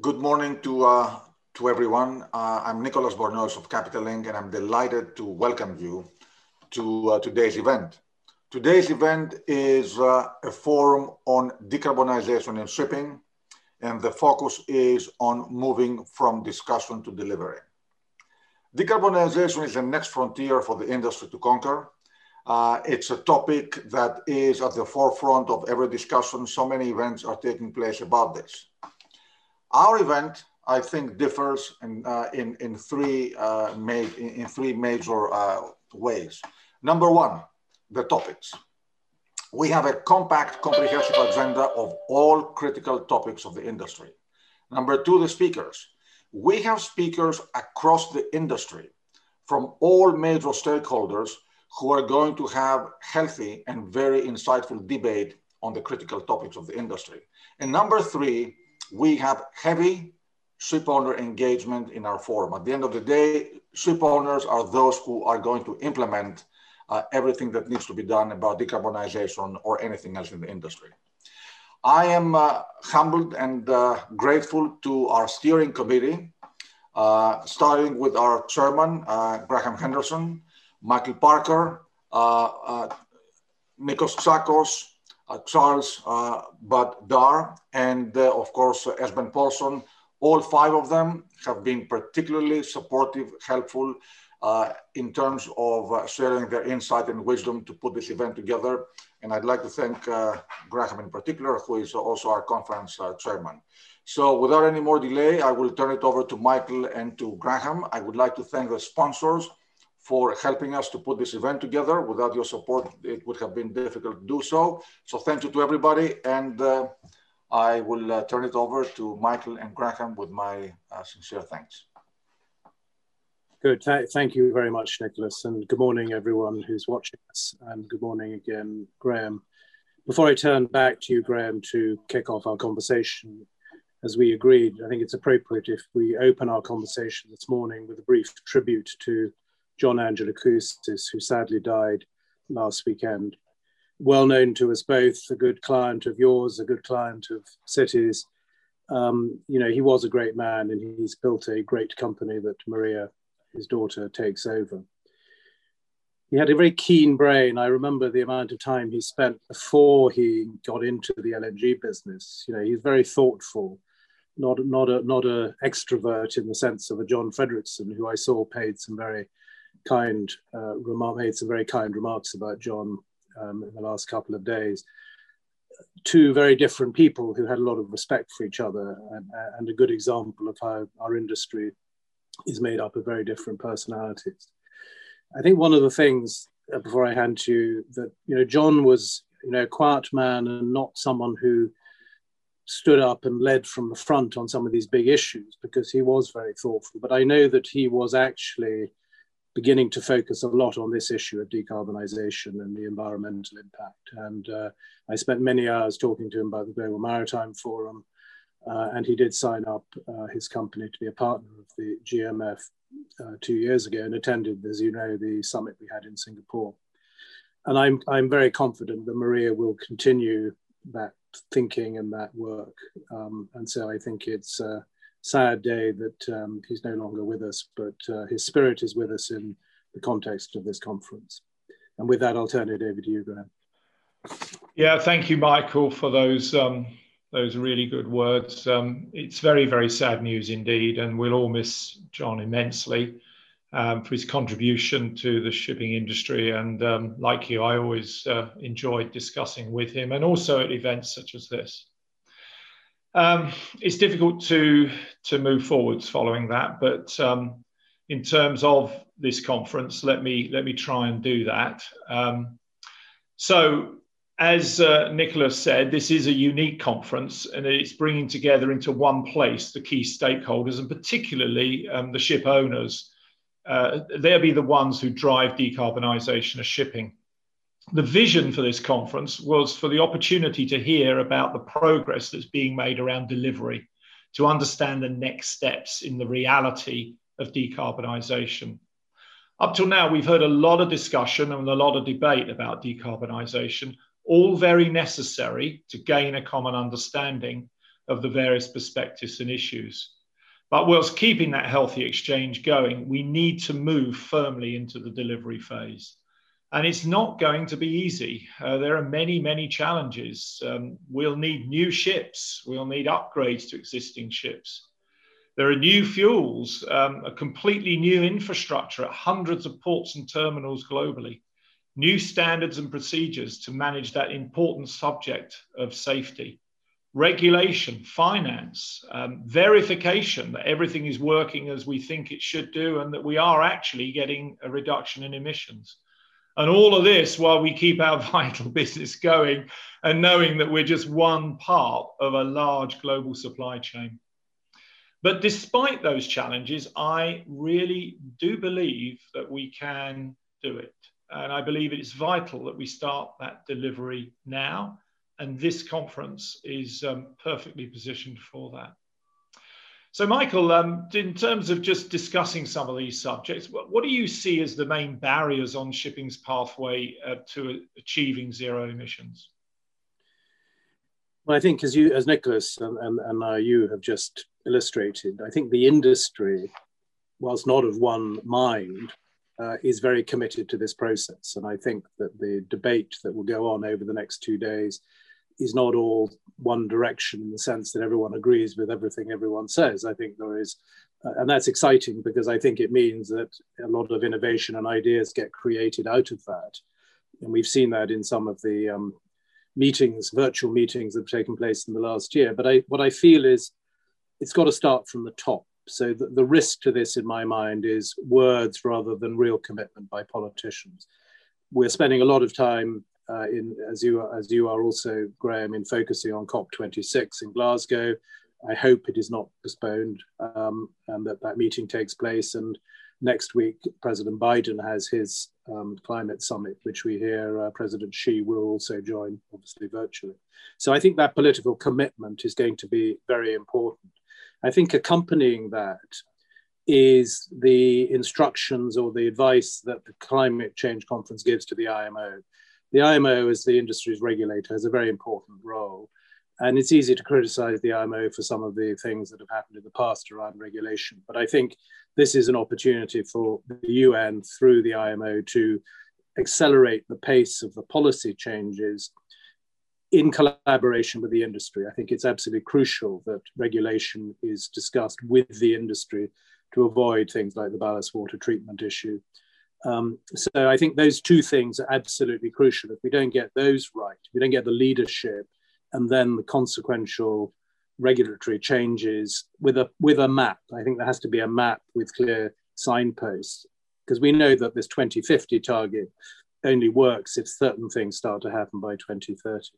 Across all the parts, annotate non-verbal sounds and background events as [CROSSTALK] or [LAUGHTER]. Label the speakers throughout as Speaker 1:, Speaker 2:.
Speaker 1: Good morning to, uh, to everyone. Uh, I'm Nicholas Bornozis of Capital Link, and I'm delighted to welcome you to uh, today's event. Today's event is uh, a forum on decarbonization in shipping, and the focus is on moving from discussion to delivery. Decarbonization is the next frontier for the industry to conquer. Uh, it's a topic that is at the forefront of every discussion. So many events are taking place about this. Our event, I think, differs in, uh, in, in, three, uh, in, in, three major uh, ways. Number one, the topics. We have a compact, comprehensive agenda of all critical topics of the industry. Number two, the speakers. We have speakers across the industry from all major stakeholders who are going to have healthy and very insightful debate on the critical topics of the industry. And number three, we have heavy ship owner engagement in our forum. At the end of the day, ship owners are those who are going to implement uh, everything that needs to be done about decarbonization or anything else in the industry. I am uh, humbled and uh, grateful to our steering committee, uh, starting with our chairman, uh, Grahaeme Henderson, Michael Parker, uh, Nikos Tsakos, Charles uh, Bud Dar, and uh, of course Esben Poulsson. All five of them have been particularly supportive, helpful uh, in terms of uh, sharing their insight and wisdom to put this event together. And I'd like to thank uh, Grahaeme in particular, who is also our conference chairman. So without any more delay, I will turn it over to Michael and to Grahaeme. I would like to thank the sponsors for helping us to put this event together. Without your support, it would have been difficult to do so. So thank you to everybody. And uh, I will uh, turn it over to Michael and Grahaeme with my uh, sincere thanks.
Speaker 2: Good. Th thank you very much, Nicholas. And good morning, everyone who's watching us. And good morning again, Grahaeme. Before I turn back to you, Grahaeme, to kick off our conversation, as we agreed, I think it's appropriate if we open our conversation this morning with a brief tribute to John Angelicoussis, who sadly died last weekend. Well known to us both, a good client of yours, a good client of Citi's. Um, you know, he was a great man and he's built a great company that Maria, his daughter, takes over. He had a very keen brain. I remember the amount of time he spent before he got into the LNG business. You know, he's very thoughtful, not not a not a extrovert in the sense of a John Fredriksen, who I saw paid some very kind uh, remark, made some very kind remarks about John um, in the last couple of days. Two very different people who had a lot of respect for each other, and, and a good example of how our industry is made up of very different personalities. I think one of the things uh, before I hand to you that you know John was you know a quiet man and not someone who stood up and led from the front on some of these big issues because he was very thoughtful. But I know that he was actually beginning to focus a lot on this issue of decarbonisation and the environmental impact. And uh, I spent many hours talking to him about the Global Maritime Forum, uh, and he did sign up uh, his company to be a partner of the GMF uh, two years ago and attended, as you know, the summit we had in Singapore. And I'm, I'm very confident that Maria will continue that thinking and that work. Um, and so I think it's uh, sad day that um, he's no longer with us, but uh, his spirit is with us in the context of this conference. And with that, I'll turn it over to you, Grahaeme.
Speaker 3: Yeah, thank you, Michael, for those um, those really good words. Um, it's very, very sad news indeed, and we'll all miss John immensely um, for his contribution to the shipping industry. And um, like you, I always uh, enjoyed discussing with him, and also at events such as this. Um, it's difficult to to move forwards following that, but um, in terms of this conference, let me let me try and do that. Um, so, as uh, Nicholas said, this is a unique conference, and it's bringing together into one place the key stakeholders, and particularly um, the ship owners. Uh, they'll be the ones who drive decarbonisation of shipping the vision for this conference was for the opportunity to hear about the progress that's being made around delivery, to understand the next steps in the reality of decarbonisation. Up till now, we've heard a lot of discussion and a lot of debate about decarbonisation, all very necessary to gain a common understanding. of the various perspectives and issues. But whilst keeping that healthy exchange going, we need to move firmly into the delivery phase. And it's not going to be easy. Uh, there are many, many challenges. Um, we'll need new ships, we'll need upgrades to existing ships. There are new fuels, um, a completely new infrastructure at hundreds of ports and terminals globally, new standards and procedures to manage that important subject of safety, regulation, finance, um, verification that everything is working as we think it should do and that we are actually getting a reduction in emissions. And all of this while we keep our [LAUGHS] vital business going and knowing that we're just one part of a large global supply chain. But despite those challenges, I really do believe that we can do it. And I believe it is vital that we start that delivery now. And this conference is um, perfectly positioned for that. So, Michael, um, in terms of just discussing some of these subjects, what, what, do you see as the main barriers on shipping's pathway uh, to achieving zero emissions?
Speaker 2: Well, I think as you, as Nicholas and, and, and uh, you have just illustrated, I think the industry, whilst not of one mind, uh, is very committed to this process. And I think that the debate that will go on over the next two days is not all one direction in the sense that everyone agrees with everything everyone says. I think there is, uh, and that's exciting because I think it means that a lot of innovation and ideas get created out of that. And we've seen that in some of the um, meetings, virtual meetings that have taken place in the last year. But I, what I feel is it's got to start from the top. So the, the risk to this, in my mind, is words rather than real commitment by politicians. We're spending a lot of time uh, in, as you are, as you are also, Grahaeme, in focusing on COP26 in Glasgow. I hope it is not postponed um, and that that meeting takes place. And next week, President Biden has his um, climate summit, which we hear uh, President Xi will also join, obviously virtually. So I think that political commitment is going to be very important. I think accompanying that is the instructions or the advice that the climate change conference gives to the IMO. The IMO, as the industry's regulator, has a very important role. And it's easy to criticize the IMO for some of the things that have happened in the past around regulation. But I think this is an opportunity for the UN through the IMO to accelerate the pace of the policy changes in collaboration with the industry. I think it's absolutely crucial that regulation is discussed with the industry to avoid things like the ballast water treatment issue. Um, so I think those two things are absolutely crucial. If we don't get those right, we don't get the leadership and then the consequential regulatory changes with a with a map. I think there has to be a map with clear signposts because we know that this 2050 target only works if certain things start to happen by 2030.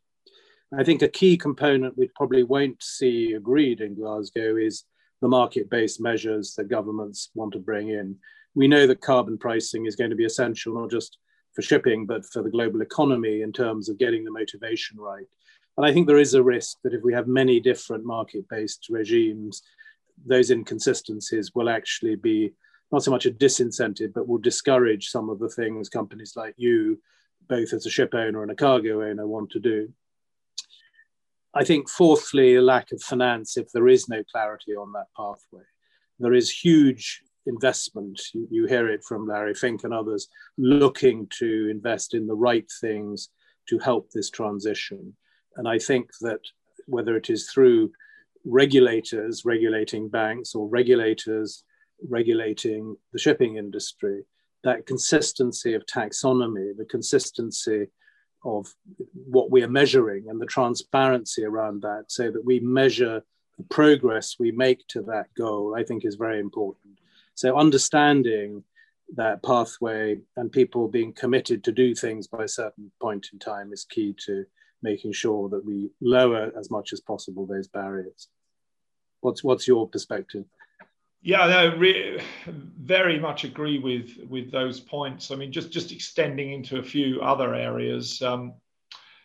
Speaker 2: I think a key component we probably won't see agreed in Glasgow is the market-based measures that governments want to bring in. We know that carbon pricing is going to be essential not just for shipping, but for the global economy in terms of getting the motivation right. But I think there is a risk that if we have many different market based regimes, those inconsistencies will actually be not so much a disincentive, but will discourage some of the things companies like you, both as a ship owner and a cargo owner, want to do. I think, fourthly, a lack of finance if there is no clarity on that pathway. There is huge investment. You, you, hear it from Larry Fink and others looking to invest in the right things to help this transition. And I think that whether it is through regulators regulating banks or regulators regulating the shipping industry, that consistency of taxonomy, the consistency of what we are measuring and the transparency around that so that we measure the progress we make to that goal, I think is very important. So understanding that pathway and people being committed to do things by a certain point in time is key to making sure that we lower as much as possible those barriers. What's what's your perspective?
Speaker 3: Yeah, no, re- very much agree with with those points. I mean, just just extending into a few other areas. Um,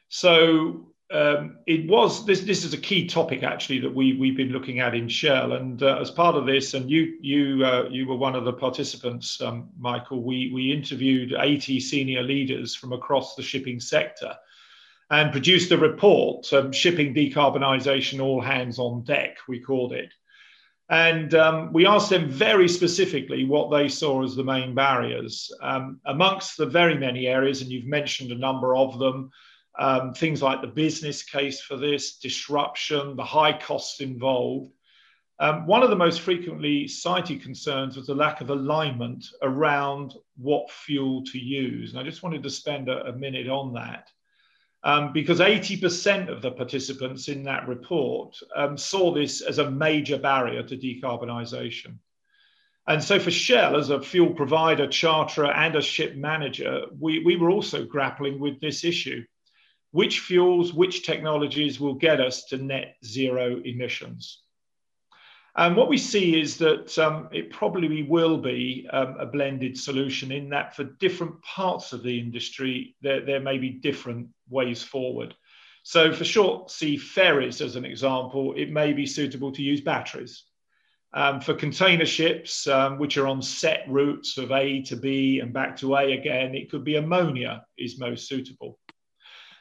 Speaker 3: so um, it was this. This is a key topic actually that we we've been looking at in Shell, and uh, as part of this, and you you uh, you were one of the participants, um, Michael. We we interviewed 80 senior leaders from across the shipping sector and produced a report, um, Shipping Decarbonisation All Hands on Deck, we called it. And um, we asked them very specifically what they saw as the main barriers. Um, amongst the very many areas, and you've mentioned a number of them, um, things like the business case for this, disruption, the high costs involved. Um, one of the most frequently cited concerns was the lack of alignment around what fuel to use. And I just wanted to spend a, a minute on that um, because 80% of the participants in that report um, saw this as a major barrier to decarbonisation. And so for Shell, as a fuel provider, charterer, and a ship manager, we, we were also grappling with this issue. Which fuels, which technologies will get us to net zero emissions? And what we see is that um, it probably will be um, a blended solution in that for different parts of the industry, there, there may be different ways forward. So for short sea ferries, as an example, it may be suitable to use batteries. Um, for container ships, um, which are on set routes of A to B and back to A again, it could be ammonia is most suitable.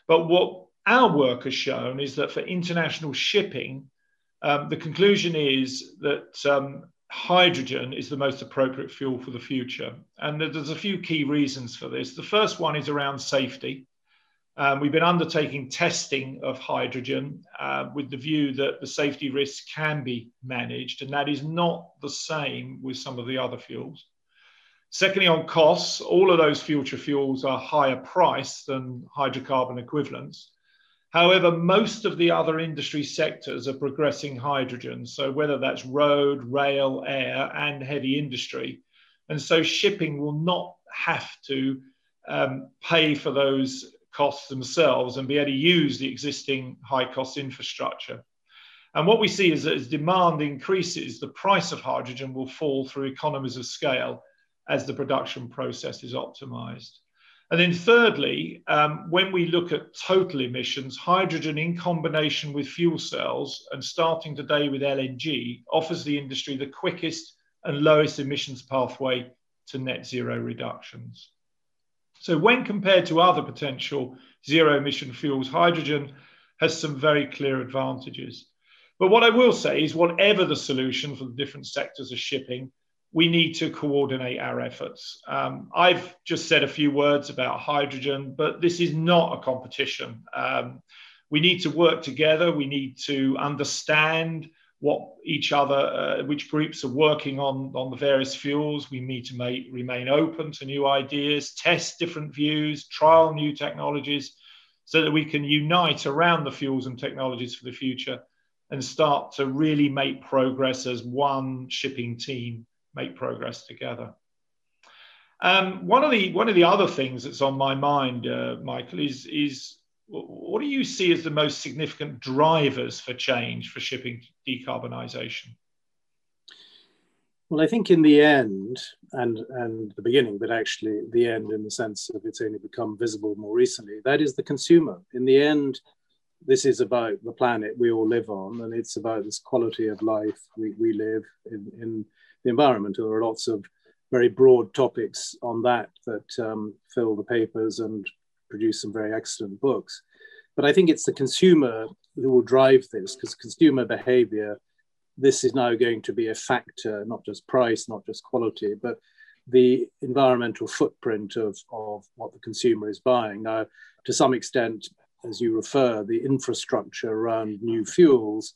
Speaker 3: But what our work has shown is that for international shipping, um, the conclusion is that um, hydrogen is the most appropriate fuel for the future. And there's a few key reasons for this. The first one is around safety. Um, we've been undertaking testing of hydrogen uh, with the view that the safety risks can be managed, and that is not the same with some of the other fuels. Secondly, on costs, all of those future fuels are higher priced than hydrocarbon equivalents. However, most of the other industry sectors are progressing hydrogen. So, whether that's road, rail, air, and heavy industry. And so, shipping will not have to um, pay for those costs themselves and be able to use the existing high cost infrastructure. And what we see is that as demand increases, the price of hydrogen will fall through economies of scale as the production process is optimized. And then thirdly, um, when we look at total emissions, hydrogen in combination with fuel cells and starting today with LNG offers the industry the quickest and lowest emissions pathway to net zero reductions. So when compared to other potential zero emission fuels, hydrogen has some very clear advantages. But what I will say is whatever the solution for the different sectors of shipping, we need to coordinate our efforts. Um, I've just said a few words about hydrogen, but this is not a competition. Um, we need to work together. We need to understand what each other, uh, which groups are working on, on the various fuels. We need to make, remain open to new ideas, test different views, trial new technologies, so that we can unite around the fuels and technologies for the future and start to really make progress as one shipping team make progress together. Um, one of the one of the other things that's on my mind, uh, Michael, is is what do you see as the most significant drivers for change for shipping decarbonisation?
Speaker 2: Well, I think in the end, and and the beginning, but actually the end in the sense of it's only become visible more recently, that is the consumer. In the end, this is about the planet we all live on, and it's about this quality of life we, we live in, in the environment. There are lots of very broad topics on that that um, fill the papers and produce some very excellent books. But I think it's the consumer who will drive this because consumer behavior, this is now going to be a factor, not just price, not just quality, but the environmental footprint of, of what the consumer is buying. Now, to some extent, as you refer, the infrastructure around new fuels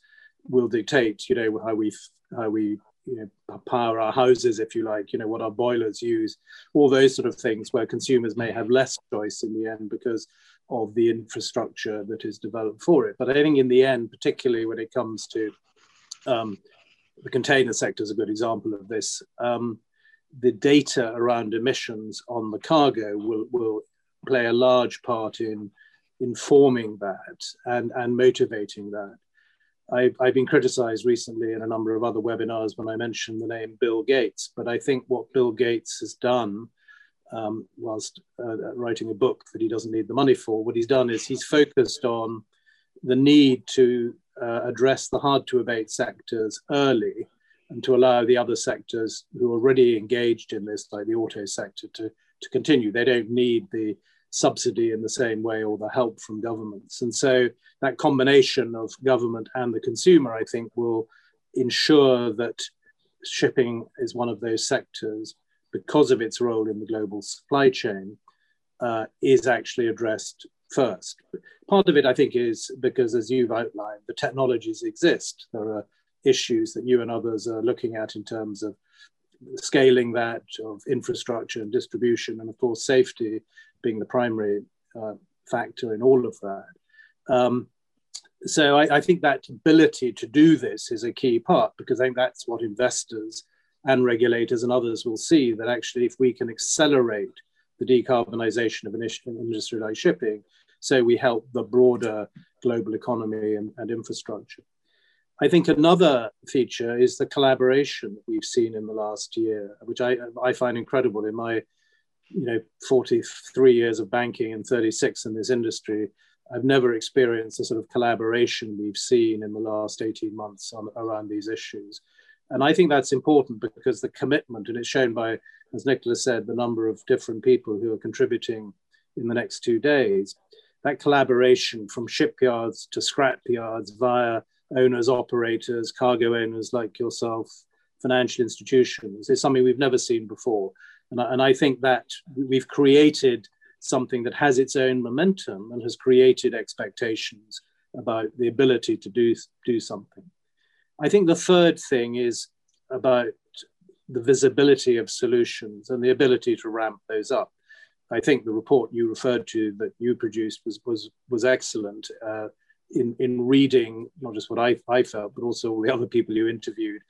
Speaker 2: will dictate, you know, how we how we you know, power our houses, if you like, you know, what our boilers use, all those sort of things where consumers may have less choice in the end because of the infrastructure that is developed for it. But I think in the end, particularly when it comes to um, the container sector is a good example of this. Um, the data around emissions on the cargo will, will play a large part in informing that and, and motivating that. I've, I've been criticized recently in a number of other webinars when I mentioned the name Bill Gates, but I think what Bill Gates has done um, whilst uh, writing a book that he doesn't need the money for, what he's done is he's focused on the need to uh, address the hard to abate sectors early and to allow the other sectors who are already engaged in this, like the auto sector, to, to continue. They don't need the subsidy in the same way or the help from governments. And so that combination of government and the consumer, I think, will ensure that shipping is one of those sectors because of its role in the global supply chain uh, is actually addressed first. Part of it, I think, is because, as you've outlined, the technologies exist. There are issues that you and others are looking at in terms of scaling that, of infrastructure and distribution, and of course, safety being the primary uh, factor in all of that. Um, so I, I, think that ability to do this is a key part because I think that's what investors and regulators and others will see that actually if we can accelerate the decarbonisation of an industry like shipping, so we help the broader global economy and, and infrastructure. I think another feature is the collaboration that we've seen in the last year, which I, I find incredible. In my you know 43 years of banking and 36 in this industry i've never experienced the sort of collaboration we've seen in the last 18 months on, around these issues. And i think that's important because the commitment and it's shown by as nicholas said the number of different people who are contributing in the next two days that collaboration from shipyards to scrap yards via owners operators cargo owners like yourself financial institutions is something we've never seen before and I, and I think that we've created something that has its own momentum and has created expectations about the ability to do, do something. I think the third thing is about the visibility of solutions and the ability to ramp those up. I think the report you referred to that you produced was was was excellent uh, in in reading not just what I, I felt but also all the other people you interviewed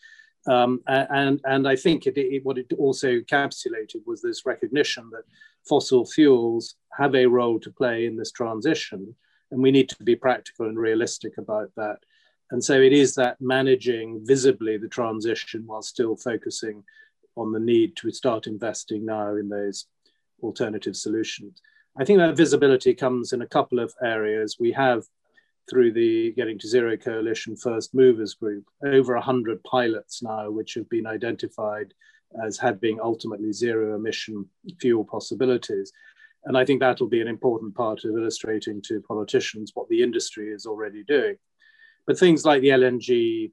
Speaker 2: um, and, and I think it, it, what it also encapsulated was this recognition that fossil fuels have a role to play in this transition, and we need to be practical and realistic about that. And so it is that managing visibly the transition while still focusing on the need to start investing now in those alternative solutions. I think that visibility comes in a couple of areas. We have through the Getting to Zero Coalition First Movers Group, over 100 pilots now, which have been identified as having ultimately zero emission fuel possibilities. And I think that'll be an important part of illustrating to politicians what the industry is already doing. But things like the LNG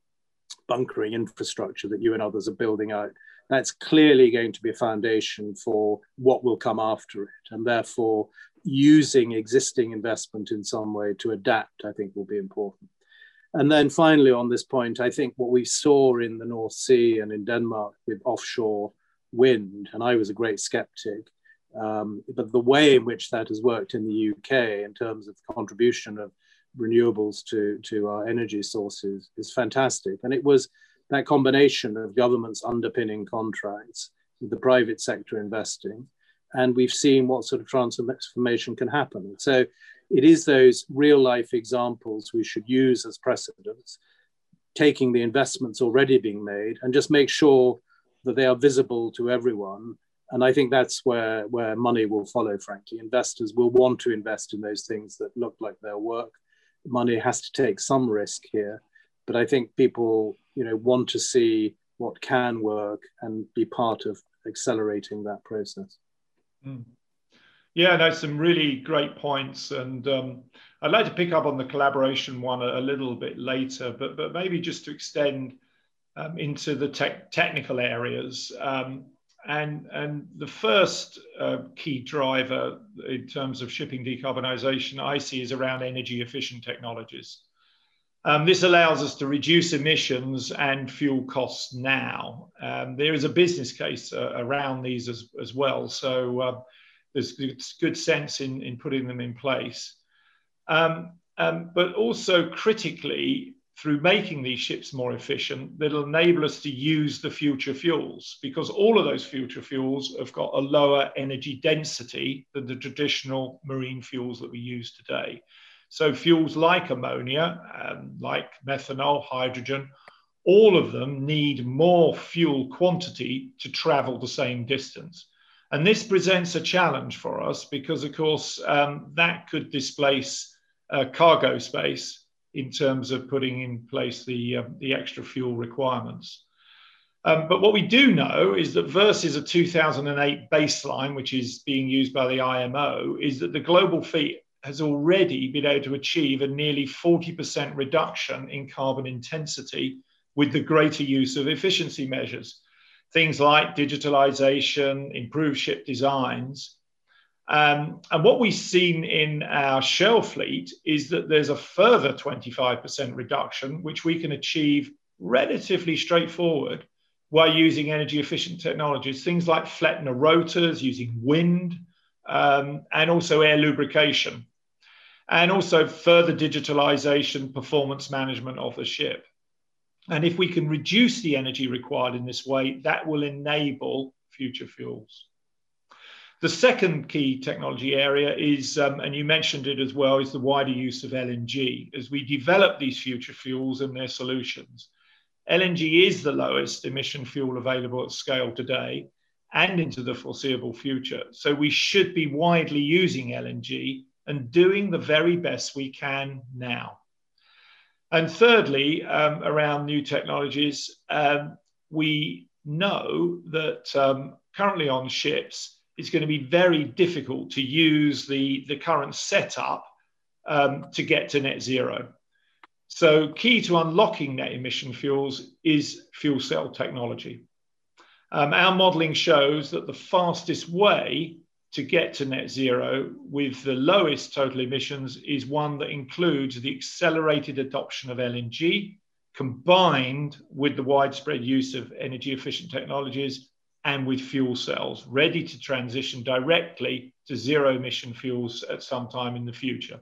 Speaker 2: bunkering infrastructure that you and others are building out, that's clearly going to be a foundation for what will come after it. And therefore, using existing investment in some way to adapt, I think will be important. And then finally, on this point, I think what we saw in the North Sea and in Denmark with offshore wind, and I was a great skeptic, um, but the way in which that has worked in the UK in terms of the contribution of renewables to, to our energy sources is fantastic. And it was that combination of governments underpinning contracts, with the private sector investing, and we've seen what sort of transformation can happen. So it is those real life examples we should use as precedents, taking the investments already being made and just make sure that they are visible to everyone. And I think that's where, where money will follow, frankly. Investors will want to invest in those things that look like they'll work. Money has to take some risk here. But I think people you know, want to see what can work and be part of accelerating that process.
Speaker 3: Mm. Yeah, no, some really great points, and um, I'd like to pick up on the collaboration one a, a little bit later, but but maybe just to extend um, into the te- technical areas. Um, and and the first uh, key driver in terms of shipping decarbonisation I see is around energy efficient technologies. Um, this allows us to reduce emissions and fuel costs now. Um, there is a business case uh, around these as, as well. So uh, there's good, sense in, in putting them in place. Um, um, but also critically, through making these ships more efficient, that'll enable us to use the future fuels because all of those future fuels have got a lower energy density than the traditional marine fuels that we use today. So fuels like ammonia, um, like methanol, hydrogen, all of them need more fuel quantity to travel the same distance. And this presents a challenge for us because, of course, um, that could displace uh, cargo space in terms of putting in place the, uh, the extra fuel requirements. Um, but what we do know is that versus a 2008 baseline, which is being used by the IMO, is that the global fleet has already been able to achieve a nearly 40% reduction in carbon intensity with the greater use of efficiency measures. Things like digitalization, improved ship designs. Um, and what we've seen in our shell fleet is that there's a further 25% reduction, which we can achieve relatively straightforward while using energy efficient technologies, things like Flettner rotors, using wind, um, and also air lubrication and also further digitalization, performance management of the ship. And if we can reduce the energy required in this way, that will enable future fuels. The second key technology area is, um, and you mentioned it as well, is the wider use of LNG. As we develop these future fuels and their solutions, LNG is the lowest emission fuel available at scale today and into the foreseeable future. So we should be widely using LNG and doing the very best we can now. And thirdly, um, around new technologies, um, we know that um, currently on ships, it's going to be very difficult to use the, the current setup um, to get to net zero. So, key to unlocking net emission fuels is fuel cell technology. Um, our modeling shows that the fastest way to get to net zero with the lowest total emissions is one that includes the accelerated adoption of LNG combined with the widespread use of energy efficient technologies and with fuel cells ready to transition directly to zero emission fuels at some time in the future.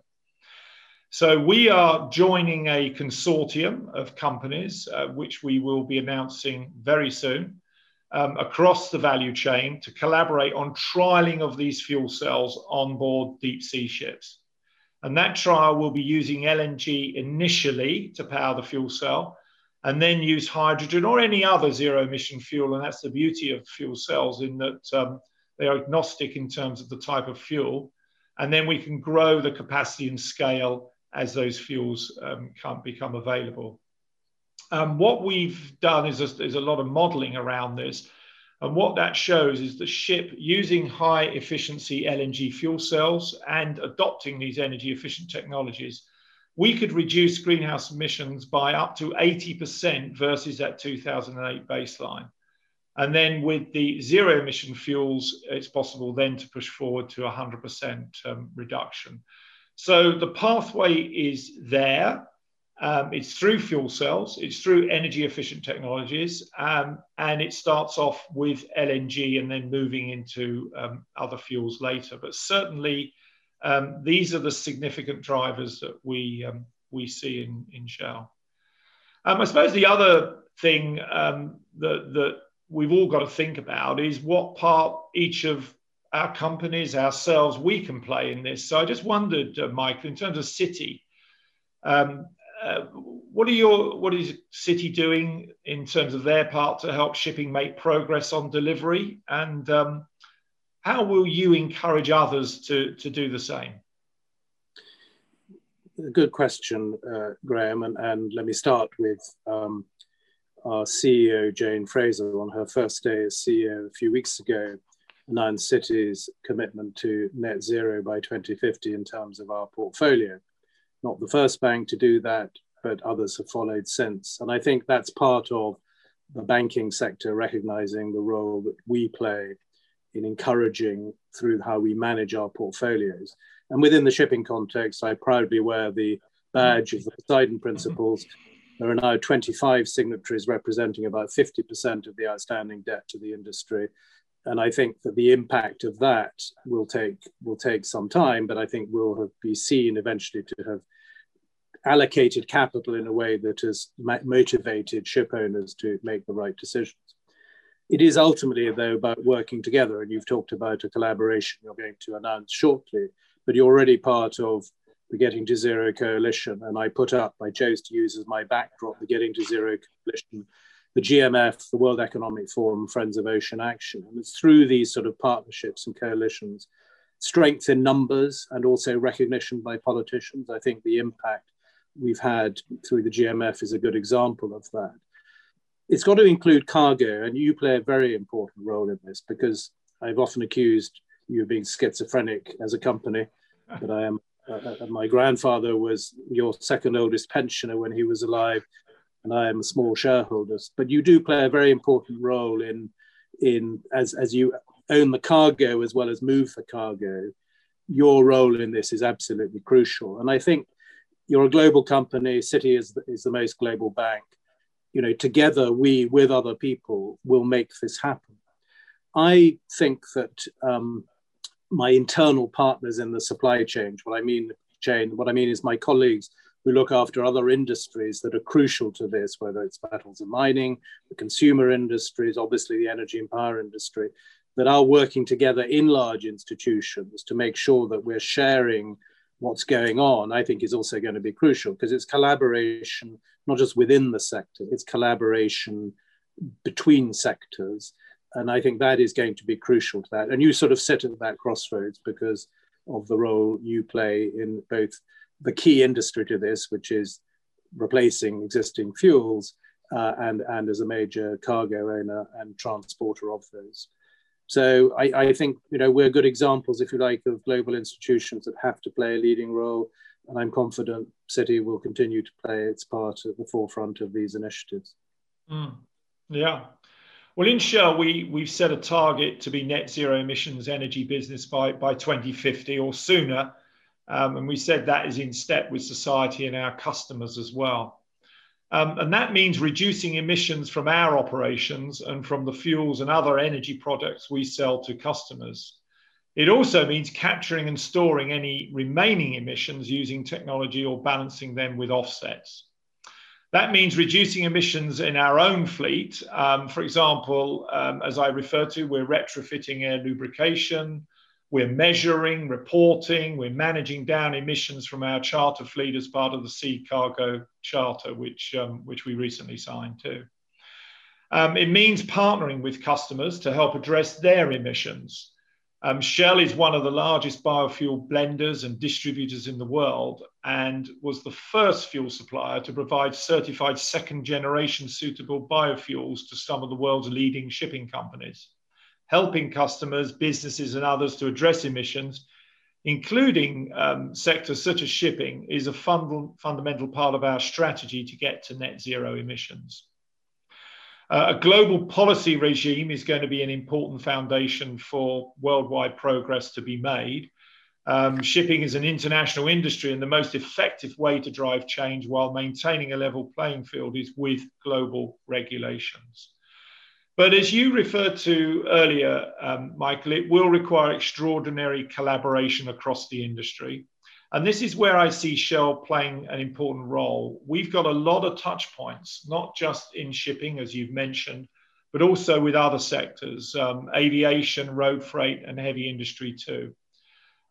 Speaker 3: So we are joining a consortium of companies, uh, which we will be announcing very soon, um, across the value chain to collaborate on trialing of these fuel cells on board deep sea ships. And that trial will be using LNG initially to power the fuel cell and then use hydrogen or any other zero emission fuel. And that's the beauty of fuel cells in that um, they are agnostic in terms of the type of fuel. And then we can grow the capacity and scale as those fuels um, come, become available. Um, what we've done is a, is a lot of modeling around this. And what that shows is the ship using high efficiency LNG fuel cells and adopting these energy efficient technologies, we could reduce greenhouse emissions by up to 80% versus that 2008 baseline. And then with the zero emission fuels, it's possible then to push forward to 100% um, reduction. So the pathway is there. Um, it's through fuel cells, it's through energy efficient technologies, um, and it starts off with LNG and then moving into um, other fuels later. But certainly, um, these are the significant drivers that we, um, we see in, in Shell. Um, I suppose the other thing that, that we've all got to think about is what part each of our companies, ourselves, we can play in this. So I just wondered, uh, Mike, in terms of Citi, um, uh, what are your what is Citi doing in terms of their part to help shipping make progress on delivery, and um, how will you encourage others to to do the same?
Speaker 2: Good question, uh, Grahaeme, and, and let me start with um, our CEO Jane Fraser. On her first day as CEO a few weeks ago announced Citi's commitment to net zero by 2050 in terms of our portfolio not the first bank to do that, but others have followed since. And I think that's part of the banking sector recognizing the role that we play in encouraging through how we manage our portfolios. And within the shipping context, I proudly wear the badge of the Poseidon Principles. There are now 25 signatories representing about 50% of the outstanding debt to the industry. And I think that the impact of that will take will take some time, but I think will have, be seen eventually to have allocated capital in a way that has motivated ship owners to make the right decisions. It is ultimately, though, about working together, and you've talked about a collaboration you're going to announce shortly, but you're already part of the Getting to Zero Coalition, and I put up, I chose to use as my backdrop the Getting to Zero Coalition, the GMF, the World Economic Forum, Friends of Ocean Action. And it's through these sort of partnerships and coalitions, strength in numbers and also recognition by politicians. I think the impact we've had through the GMF is a good example of that. it's got to include cargo, and you play a very important role in this because I've often accused you of being schizophrenic as a company, but I am. Uh, uh, my grandfather was your second oldest pensioner when he was alive, and I am a small shareholder. But you do play a very important role in, in as as you own the cargo as well as move the cargo. Your role in this is absolutely crucial, and I think you're a global company. Citi is is the most global bank you know, together we with other people will make this happen. I think that um, my internal partners in the supply chain, what I mean chain, what I mean is my colleagues who look after other industries that are crucial to this, whether it's metals and mining, the consumer industries, obviously the energy and power industry, that are working together in large institutions to make sure that we're sharing what's going on, I think is also going to be crucial because it's collaboration, not just within the sector, it's collaboration between sectors. And I think that is going to be crucial to that. And you sort of sit at that crossroads because of the role you play in both the key industry to this, which is replacing existing fuels, uh, and, and as a major cargo owner and transporter of those. So I, I, think you know we're good examples, if you like, of global institutions that have to play a leading role, and I'm confident Citi will continue to play its part at the forefront of these initiatives.
Speaker 3: Mm. Yeah. Well, in Shell, we, we've set a target to be net zero emissions energy business by, by 2050 or sooner. Um, and we said that is in step with society and our customers as well. Um, and that means reducing emissions from our operations and from the fuels and other energy products we sell to customers. It also means capturing and storing any remaining emissions using technology or balancing them with offsets. That means reducing emissions in our own fleet. Um, for example, um, as I referred to, we're retrofitting air lubrication, we're measuring, reporting, we're managing down emissions from our charter fleet as part of the Sea Cargo Charter, which, um, which we recently signed too. Um, it means partnering with customers to help address their emissions. Um, Shell is one of the largest biofuel blenders and distributors in the world and was the first fuel supplier to provide certified second generation suitable biofuels to some of the world's leading shipping companies helping customers, businesses, and others to address emissions, including um, sectors such as shipping, is a fund fundamental part of our strategy to get to net zero emissions. Uh, a global policy regime is going to be an important foundation for worldwide progress to be made. Um, shipping is an international industry, and the most effective way to drive change while maintaining a level playing field is with global regulations. But as you referred to earlier, um, Michael, it will require extraordinary collaboration across the industry. And this is where I see Shell playing an important role. We've got a lot of touch points, not just in shipping, as you've mentioned, but also with other sectors, um, aviation, road freight, and heavy industry too.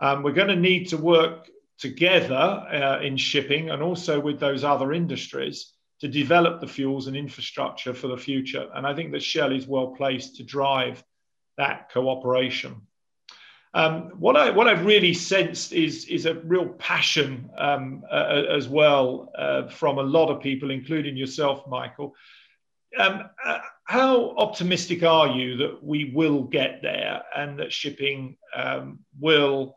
Speaker 3: Um, we're going to need to work together uh, in shipping and also with those other industries to develop the fuels and infrastructure for the future. And I think that Shell is well placed to drive that cooperation. Um, what I what I've really sensed is is a real passion um, uh, as well uh, from a lot of people, including yourself, Michael. Um, uh, how optimistic are you that we will get there and that shipping um, will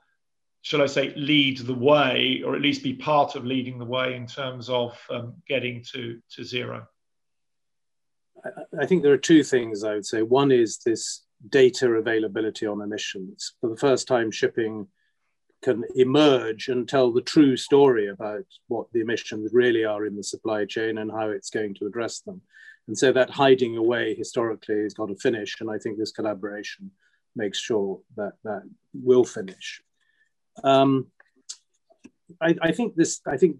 Speaker 3: shall I say, lead the way, or at least be part of leading the way in terms of um, getting to, to zero?
Speaker 2: I think there are two things I would say. One is this data availability on emissions. For the first time, shipping can emerge and tell the true story about what the emissions really are in the supply chain and how it's going to address them. And so that hiding away historically has got to finish. And I think this collaboration makes sure that that will finish. Um, I, I, think this. I think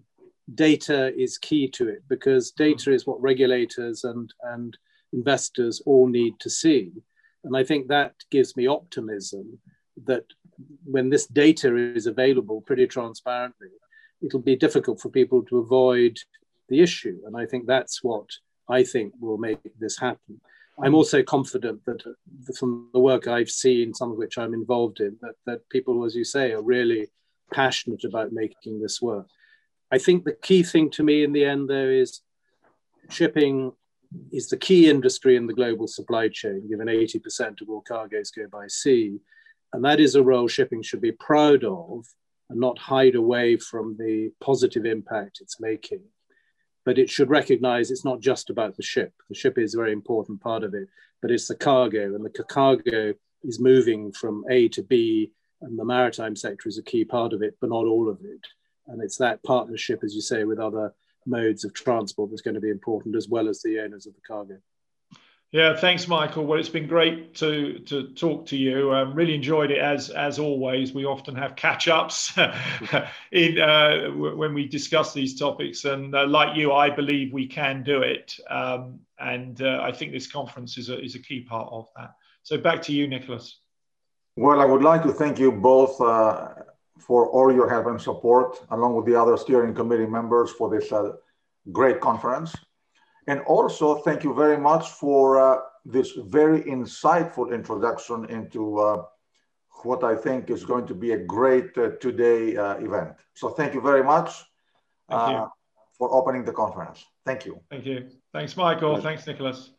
Speaker 2: data is key to it because data is what regulators and and investors all need to see, and I think that gives me optimism that when this data is available pretty transparently, it'll be difficult for people to avoid the issue, and I think that's what I think will make this happen. I'm also confident that uh, from the work I've seen, some of which I'm involved in, that, that people, as you say, are really passionate about making this work. I think the key thing to me in the end, though, is shipping is the key industry in the global supply chain, given 80% of all cargoes go by sea. And that is a role shipping should be proud of and not hide away from the positive impact it's making. But it should recognize it's not just about the ship. The ship is a very important part of it, but it's the cargo, and the cargo is moving from A to B, and the maritime sector is a key part of it, but not all of it. And it's that partnership, as you say, with other modes of transport that's going to be important, as well as the owners of the cargo.
Speaker 3: Yeah, thanks, Michael. Well, it's been great to to talk to you. Um, really enjoyed it as as always. We often have catch ups [LAUGHS] in uh, when we discuss these topics, and uh, like you, I believe we can do it. Um, and uh, I think this conference is a is a key part of that. So back to you, Nicholas.
Speaker 1: Well, I would like to thank you both uh, for all your help and support, along with the other steering committee members for this uh, great conference. And also, thank you very much for uh, this very insightful introduction into uh, what I think is going to be a great uh, today uh, event. So thank you very much
Speaker 3: uh,
Speaker 1: for opening the conference. Thank you.
Speaker 3: Thank you. Thanks, Michael. Thanks, Nicholas.